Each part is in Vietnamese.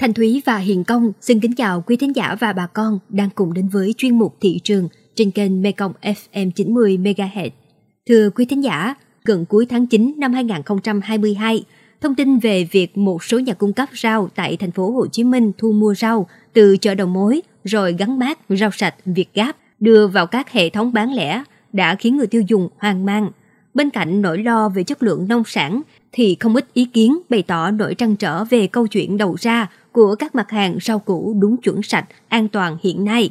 Thanh Thúy và Hiền Công xin kính chào quý thính giả và bà con đang cùng đến với chuyên mục thị trường trên kênh Mekong FM 90 MHz. Thưa quý thính giả, gần cuối tháng 9 năm 2022, thông tin về việc một số nhà cung cấp rau tại thành phố Hồ Chí Minh thu mua rau từ chợ đầu mối rồi gắn mát rau sạch Việt Gáp đưa vào các hệ thống bán lẻ đã khiến người tiêu dùng hoang mang. Bên cạnh nỗi lo về chất lượng nông sản thì không ít ý kiến bày tỏ nỗi trăn trở về câu chuyện đầu ra của các mặt hàng rau củ đúng chuẩn sạch, an toàn hiện nay.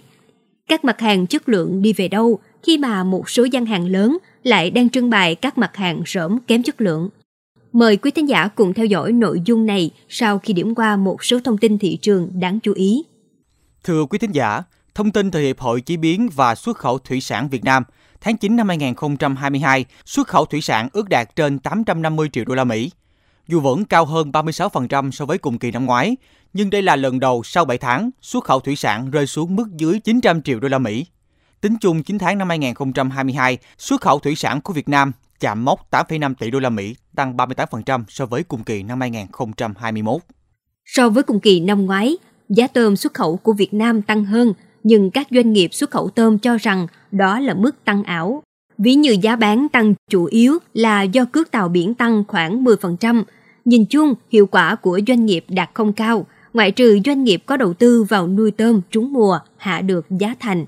Các mặt hàng chất lượng đi về đâu khi mà một số gian hàng lớn lại đang trưng bày các mặt hàng rỗm kém chất lượng. Mời quý thính giả cùng theo dõi nội dung này sau khi điểm qua một số thông tin thị trường đáng chú ý. Thưa quý thính giả, thông tin từ Hiệp hội Chế biến và Xuất khẩu Thủy sản Việt Nam, tháng 9 năm 2022, xuất khẩu thủy sản ước đạt trên 850 triệu đô la Mỹ. Dù vẫn cao hơn 36% so với cùng kỳ năm ngoái, nhưng đây là lần đầu sau 7 tháng xuất khẩu thủy sản rơi xuống mức dưới 900 triệu đô la Mỹ. Tính chung 9 tháng năm 2022, xuất khẩu thủy sản của Việt Nam chạm mốc 8,5 tỷ đô la Mỹ, tăng 38% so với cùng kỳ năm 2021. So với cùng kỳ năm ngoái, giá tôm xuất khẩu của Việt Nam tăng hơn, nhưng các doanh nghiệp xuất khẩu tôm cho rằng đó là mức tăng ảo. Ví như giá bán tăng chủ yếu là do cước tàu biển tăng khoảng 10%. Nhìn chung, hiệu quả của doanh nghiệp đạt không cao, ngoại trừ doanh nghiệp có đầu tư vào nuôi tôm trúng mùa hạ được giá thành.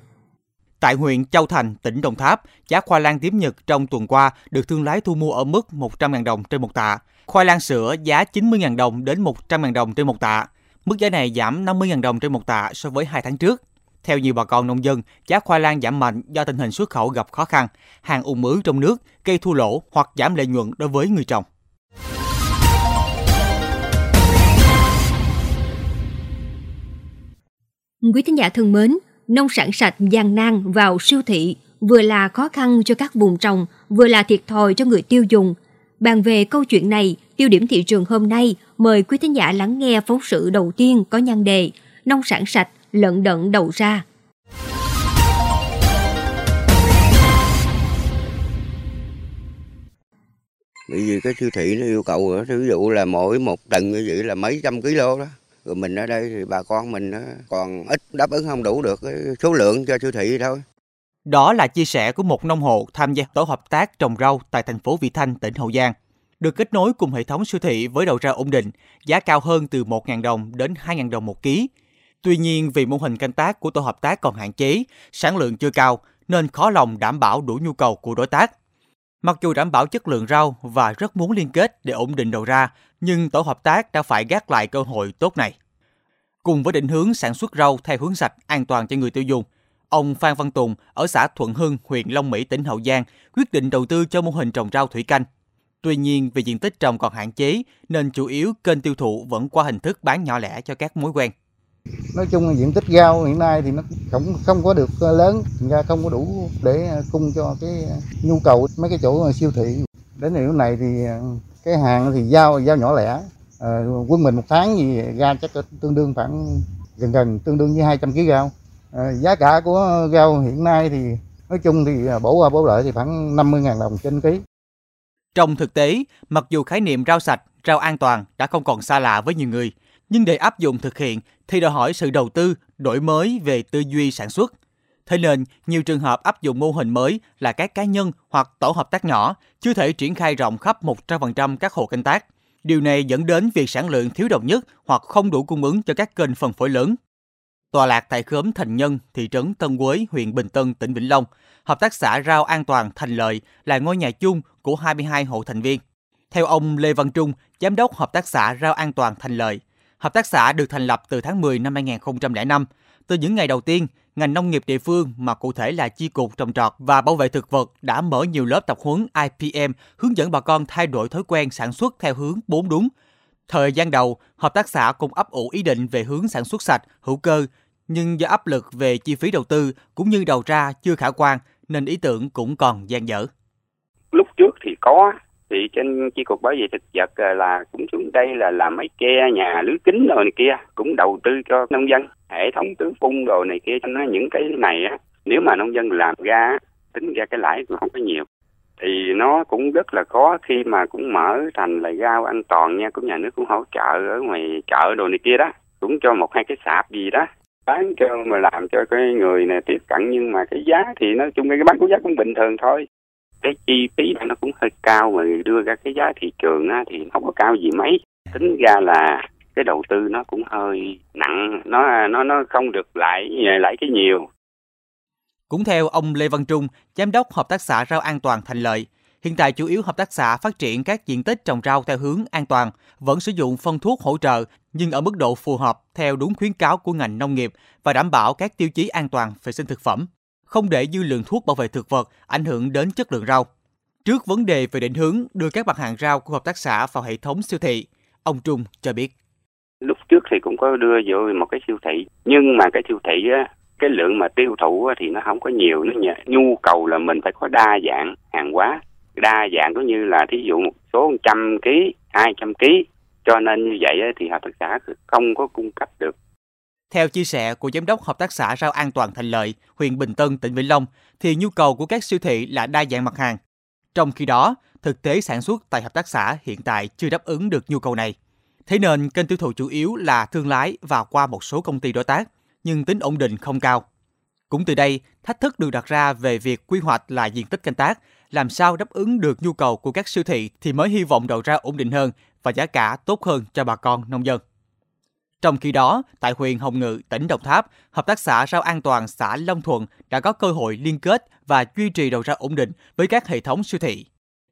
Tại huyện Châu Thành, tỉnh Đồng Tháp, giá khoai lang tím Nhật trong tuần qua được thương lái thu mua ở mức 100.000 đồng trên một tạ. Khoai lang sữa giá 90.000 đồng đến 100.000 đồng trên một tạ. Mức giá này giảm 50.000 đồng trên một tạ so với hai tháng trước. Theo nhiều bà con nông dân, giá khoai lang giảm mạnh do tình hình xuất khẩu gặp khó khăn, hàng ủng ứ trong nước, gây thua lỗ hoặc giảm lợi nhuận đối với người trồng. Quý thính giả thân mến, nông sản sạch gian nan vào siêu thị vừa là khó khăn cho các vùng trồng, vừa là thiệt thòi cho người tiêu dùng. Bàn về câu chuyện này, tiêu điểm thị trường hôm nay, mời quý thính giả lắng nghe phóng sự đầu tiên có nhan đề Nông sản sạch lận đận đầu ra. Bởi vì cái siêu thị nó yêu cầu ví dụ là mỗi một tầng như vậy là mấy trăm kg đó rồi mình ở đây thì bà con mình còn ít đáp ứng không đủ được cái số lượng cho siêu thị thôi. Đó là chia sẻ của một nông hộ tham gia tổ hợp tác trồng rau tại thành phố Vị Thanh, tỉnh Hậu Giang. Được kết nối cùng hệ thống siêu thị với đầu ra ổn định, giá cao hơn từ 1.000 đồng đến 2.000 đồng một ký. Tuy nhiên vì mô hình canh tác của tổ hợp tác còn hạn chế, sản lượng chưa cao nên khó lòng đảm bảo đủ nhu cầu của đối tác. Mặc dù đảm bảo chất lượng rau và rất muốn liên kết để ổn định đầu ra, nhưng tổ hợp tác đã phải gác lại cơ hội tốt này. Cùng với định hướng sản xuất rau theo hướng sạch, an toàn cho người tiêu dùng, ông Phan Văn Tùng ở xã Thuận Hưng, huyện Long Mỹ, tỉnh Hậu Giang quyết định đầu tư cho mô hình trồng rau thủy canh. Tuy nhiên, vì diện tích trồng còn hạn chế nên chủ yếu kênh tiêu thụ vẫn qua hình thức bán nhỏ lẻ cho các mối quen. Nói chung là diện tích rau hiện nay thì nó không không có được ờ, lớn, ra không có đủ để ờ, cung cho cái ờ, nhu cầu mấy cái chỗ siêu thị. Đến lúc này thì cái hàng thì giao giao nhỏ lẻ, à, quân mình một tháng gì ra chắc tương đương khoảng gần gần tương đương với 200 kg rau. À, giá cả của rau hiện nay thì nói chung thì bổ qua bổ lợi thì khoảng 50.000 đồng trên ký. Trong thực tế, mặc dù khái niệm rau sạch, rau an toàn đã không còn xa lạ với nhiều người, nhưng để áp dụng thực hiện thì đòi hỏi sự đầu tư, đổi mới về tư duy sản xuất. Thế nên, nhiều trường hợp áp dụng mô hình mới là các cá nhân hoặc tổ hợp tác nhỏ chưa thể triển khai rộng khắp 100% các hộ canh tác. Điều này dẫn đến việc sản lượng thiếu đồng nhất hoặc không đủ cung ứng cho các kênh phân phối lớn. Tòa lạc tại khóm Thành Nhân, thị trấn Tân Quế, huyện Bình Tân, tỉnh Vĩnh Long, Hợp tác xã Rau An Toàn Thành Lợi là ngôi nhà chung của 22 hộ thành viên. Theo ông Lê Văn Trung, Giám đốc Hợp tác xã Rau An Toàn Thành Lợi, Hợp tác xã được thành lập từ tháng 10 năm 2005. Từ những ngày đầu tiên, ngành nông nghiệp địa phương mà cụ thể là chi cục trồng trọt và bảo vệ thực vật đã mở nhiều lớp tập huấn IPM hướng dẫn bà con thay đổi thói quen sản xuất theo hướng 4 đúng. Thời gian đầu, hợp tác xã cũng ấp ủ ý định về hướng sản xuất sạch, hữu cơ, nhưng do áp lực về chi phí đầu tư cũng như đầu ra chưa khả quan nên ý tưởng cũng còn gian dở. Lúc trước thì có thì trên chi cục bảo vệ thực vật à, là cũng xuống đây là làm mấy ke nhà lưới kính rồi này kia, cũng đầu tư cho nông dân, hệ thống tưới phun đồ này kia. Cho nó những cái này á, nếu mà nông dân làm ra tính ra cái lãi cũng không có nhiều. Thì nó cũng rất là khó khi mà cũng mở thành là rau an toàn nha, cũng nhà nước cũng hỗ trợ ở ngoài chợ đồ này kia đó. Cũng cho một hai cái sạp gì đó, bán cho mà làm cho cái người này tiếp cận. Nhưng mà cái giá thì nói chung cái bán của giá cũng bình thường thôi cái chi phí nó cũng hơi cao mà đưa ra cái giá thị trường á, thì không có cao gì mấy. Tính ra là cái đầu tư nó cũng hơi nặng nó nó nó không được lại lại cái nhiều. Cũng theo ông Lê Văn Trung, giám đốc hợp tác xã rau an toàn Thành Lợi, hiện tại chủ yếu hợp tác xã phát triển các diện tích trồng rau theo hướng an toàn, vẫn sử dụng phân thuốc hỗ trợ nhưng ở mức độ phù hợp theo đúng khuyến cáo của ngành nông nghiệp và đảm bảo các tiêu chí an toàn vệ sinh thực phẩm, không để dư lượng thuốc bảo vệ thực vật ảnh hưởng đến chất lượng rau. Trước vấn đề về định hướng đưa các mặt hàng rau của hợp tác xã vào hệ thống siêu thị, ông Trung cho biết. Lúc trước thì cũng có đưa vô một cái siêu thị, nhưng mà cái siêu thị á, cái lượng mà tiêu thụ thì nó không có nhiều nữa nha. Nhu cầu là mình phải có đa dạng hàng hóa, đa dạng có như là thí dụ một số trăm ký, hai trăm ký, cho nên như vậy thì hợp tác xã không có cung cấp được. Theo chia sẻ của giám đốc hợp tác xã rau an toàn Thành Lợi, huyện Bình Tân, tỉnh Vĩnh Long, thì nhu cầu của các siêu thị là đa dạng mặt hàng. Trong khi đó, thực tế sản xuất tại hợp tác xã hiện tại chưa đáp ứng được nhu cầu này. Thế nên kênh tiêu thụ chủ yếu là thương lái và qua một số công ty đối tác, nhưng tính ổn định không cao. Cũng từ đây, thách thức được đặt ra về việc quy hoạch lại diện tích canh tác, làm sao đáp ứng được nhu cầu của các siêu thị thì mới hy vọng đầu ra ổn định hơn và giá cả tốt hơn cho bà con nông dân. Trong khi đó, tại huyện Hồng Ngự, tỉnh Đồng Tháp, Hợp tác xã rau an toàn xã Long Thuận đã có cơ hội liên kết và duy trì đầu ra ổn định với các hệ thống siêu thị.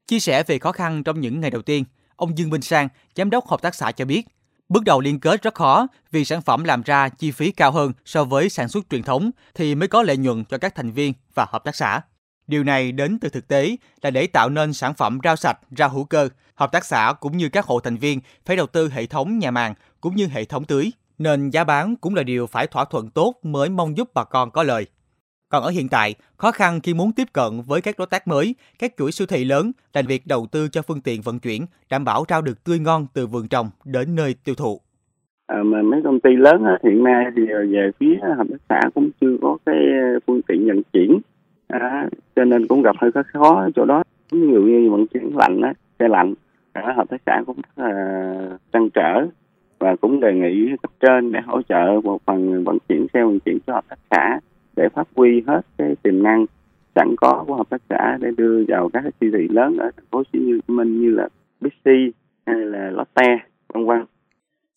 Chia sẻ về khó khăn trong những ngày đầu tiên, ông Dương Minh Sang, giám đốc hợp tác xã cho biết, bước đầu liên kết rất khó vì sản phẩm làm ra chi phí cao hơn so với sản xuất truyền thống thì mới có lợi nhuận cho các thành viên và hợp tác xã. Điều này đến từ thực tế là để tạo nên sản phẩm rau sạch, rau hữu cơ, hợp tác xã cũng như các hộ thành viên phải đầu tư hệ thống nhà màng cũng như hệ thống tưới, nên giá bán cũng là điều phải thỏa thuận tốt mới mong giúp bà con có lời. Còn ở hiện tại, khó khăn khi muốn tiếp cận với các đối tác mới, các chuỗi siêu thị lớn là việc đầu tư cho phương tiện vận chuyển, đảm bảo rau được tươi ngon từ vườn trồng đến nơi tiêu thụ. À, mà mấy công ty lớn á, hiện nay thì ờ, về phía hợp tác xã cũng chưa có cái ờ, phương tiện vận chuyển, à, cho nên cũng gặp hơi khó chỗ đó. Ví dụ như vận chuyển lạnh á, xe lạnh, cả hợp tác xã cũng rất là trăn trở và cũng đề nghị cấp trên để hỗ trợ một phần vận chuyển xe vận chuyển cho hợp tác xã để phát huy hết cái tiềm năng sẵn có của hợp tác xã để đưa vào các siêu thị lớn ở thành phố Hồ Chí Minh như là Bixi hay là Lotte, vân vân.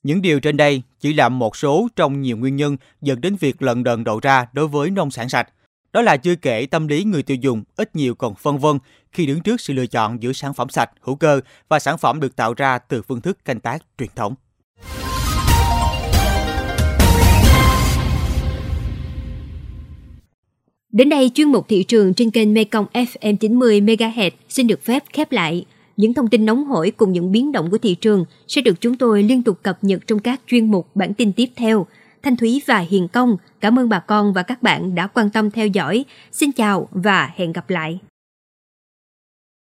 Những điều trên đây chỉ là một số trong nhiều nguyên nhân dẫn đến việc lận đận đầu ra đối với nông sản sạch. Đó là chưa kể tâm lý người tiêu dùng ít nhiều còn phân vân khi đứng trước sự lựa chọn giữa sản phẩm sạch, hữu cơ và sản phẩm được tạo ra từ phương thức canh tác truyền thống. Đến đây chuyên mục thị trường trên kênh Mekong FM 90 MHz xin được phép khép lại. Những thông tin nóng hổi cùng những biến động của thị trường sẽ được chúng tôi liên tục cập nhật trong các chuyên mục bản tin tiếp theo. Thanh Thúy và Hiền Công, cảm ơn bà con và các bạn đã quan tâm theo dõi. Xin chào và hẹn gặp lại.